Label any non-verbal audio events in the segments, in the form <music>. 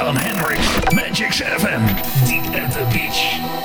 John Henry, Magix FM, Deep at the Beach.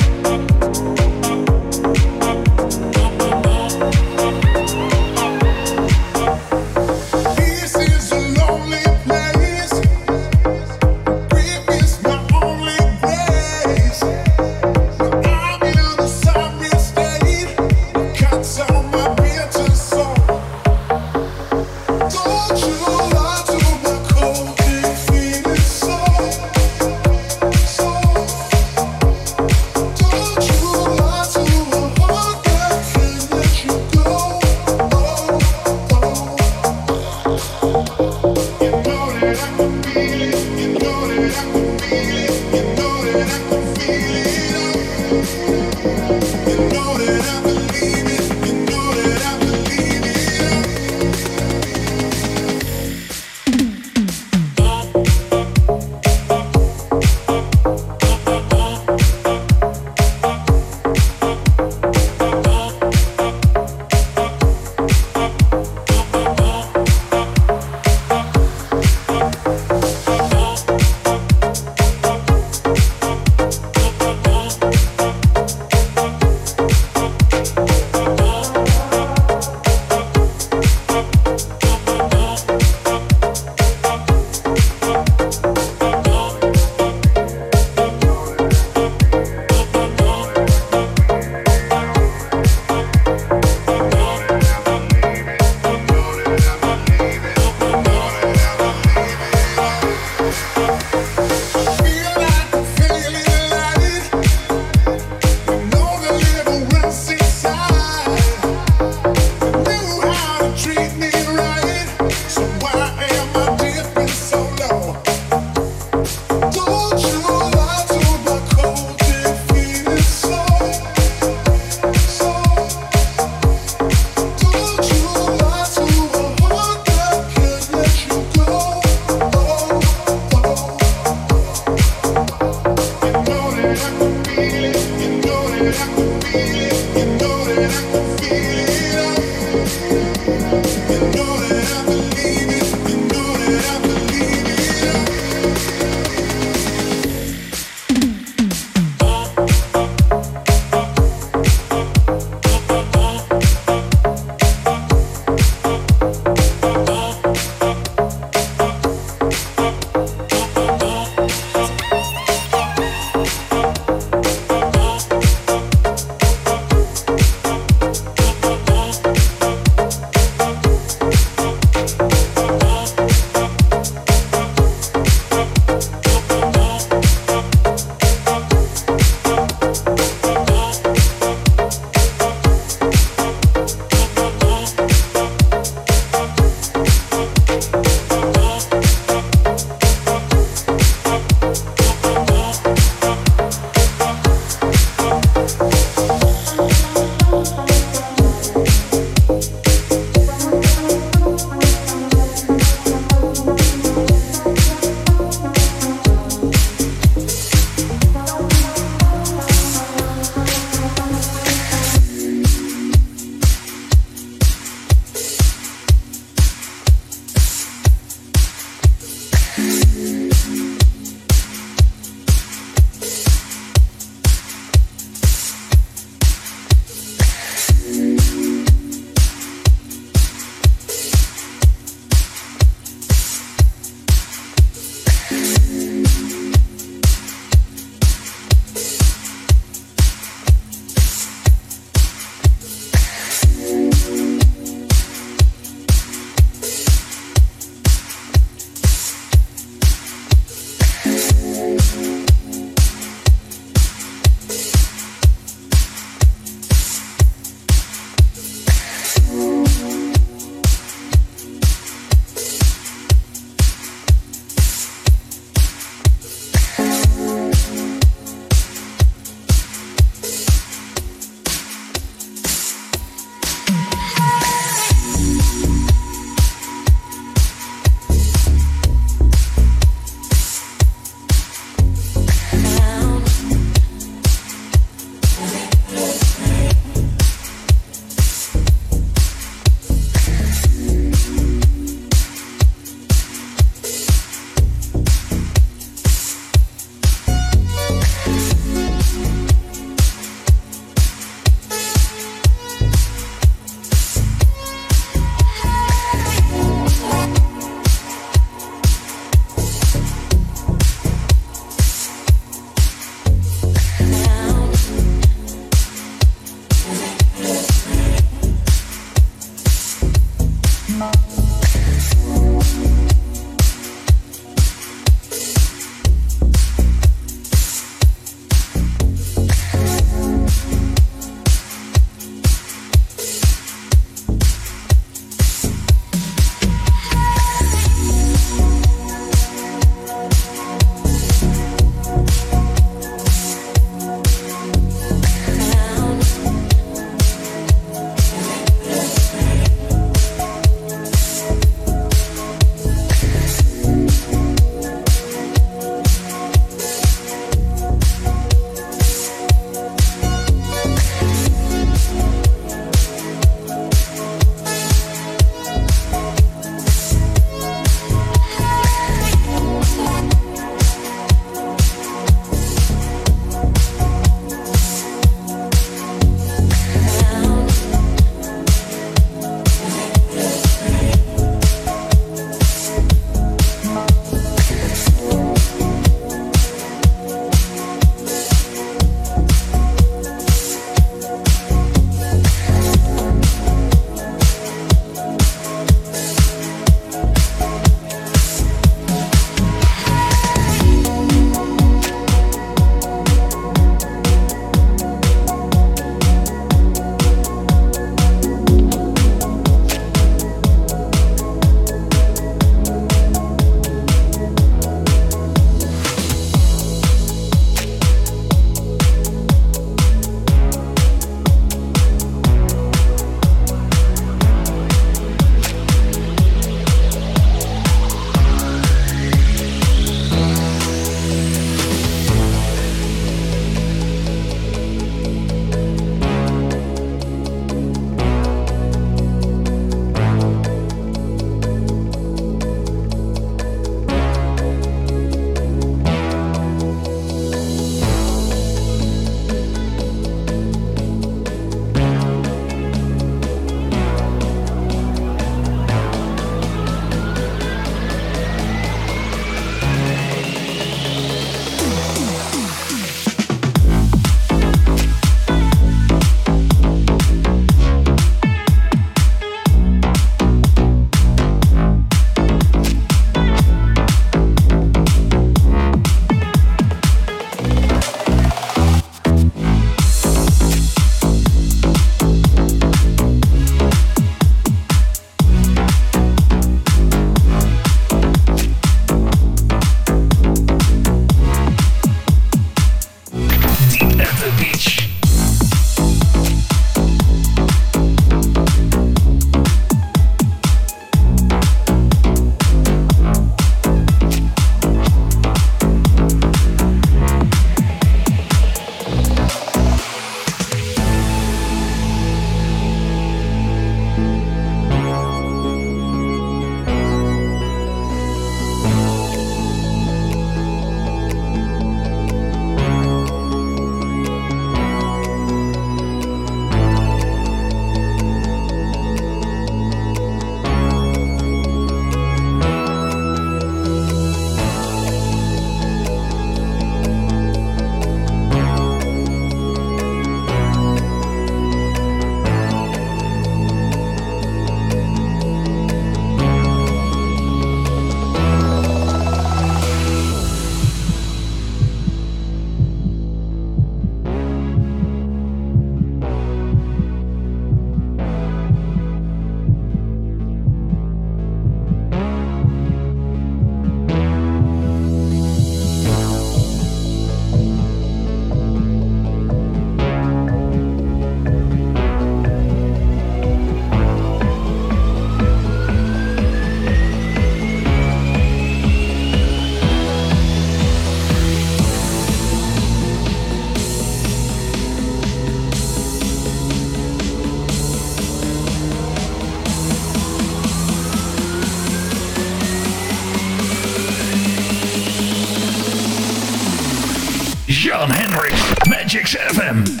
Magix FM.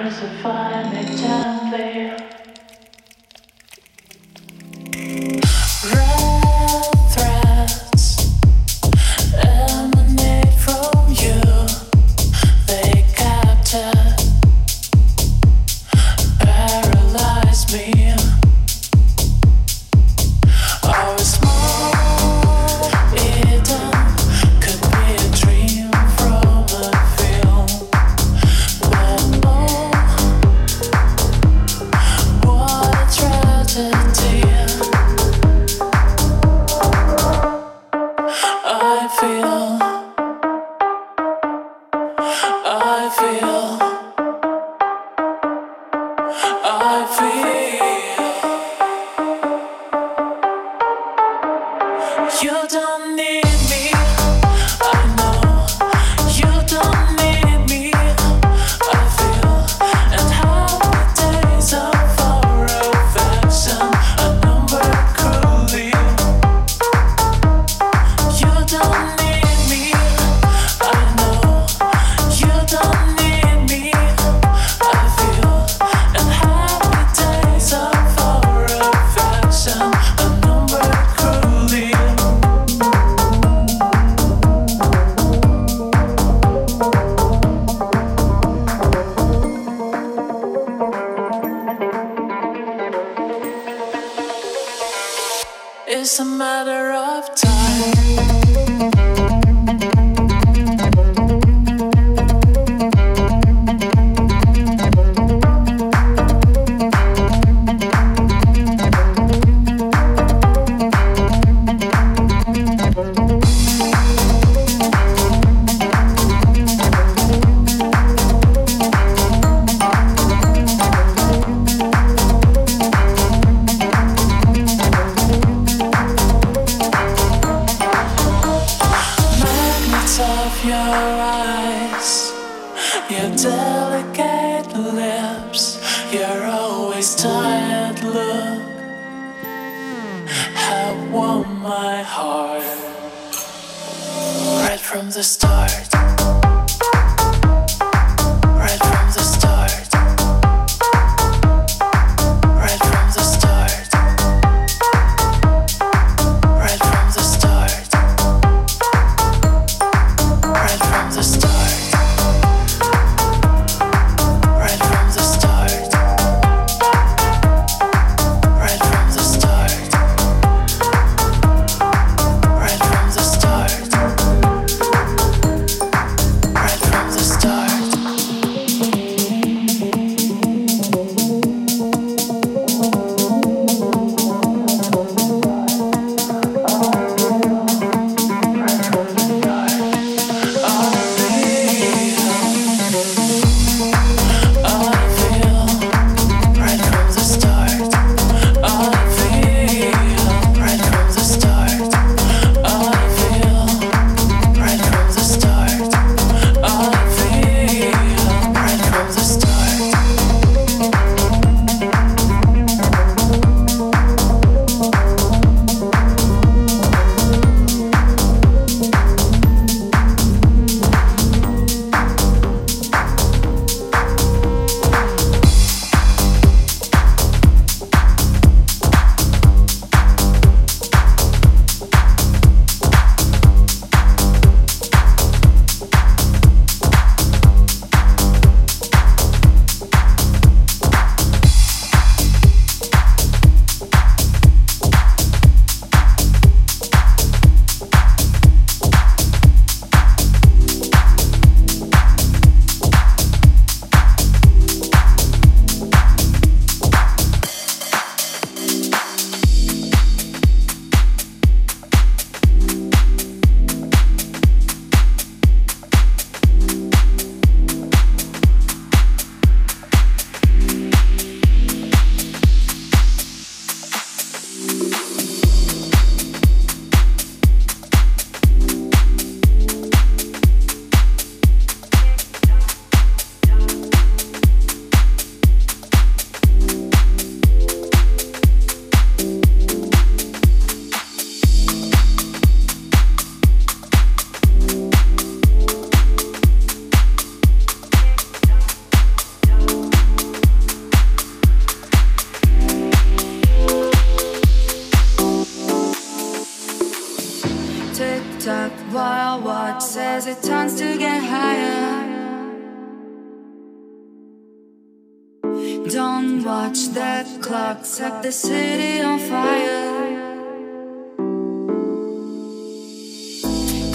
Crucify me gently.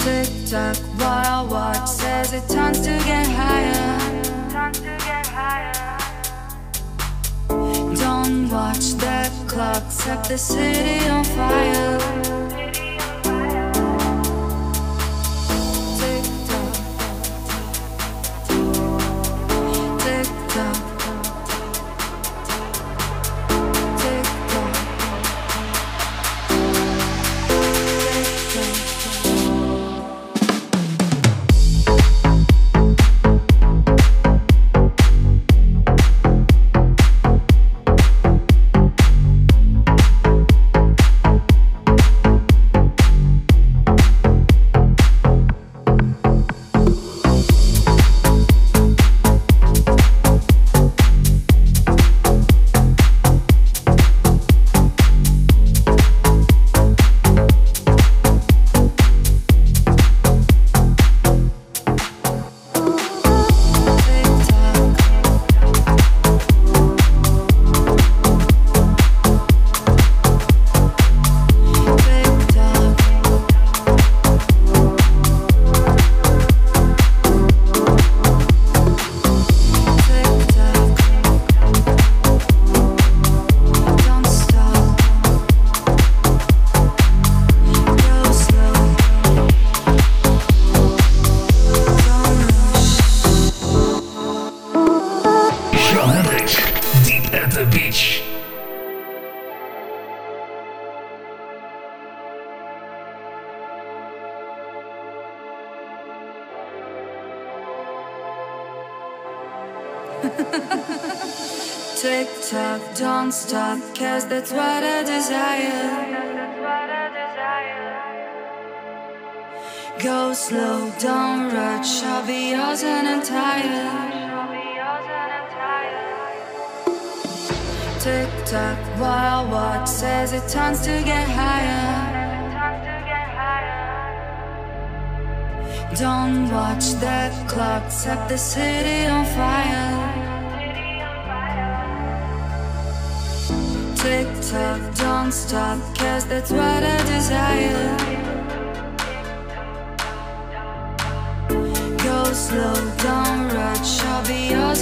Tick tock while watch as it turns to get higher. Don't watch the clock set the city on fire. <laughs> Tick tock, don't stop, cause that's what I desire. Go slow, don't rush, I'll be yours and entire. Tick tock, while watch says it turns to get higher. Don't watch that clock set the city on fire. Tick tock, don't stop, cause that's what I desire. Go slow, don't rush, I'll be yours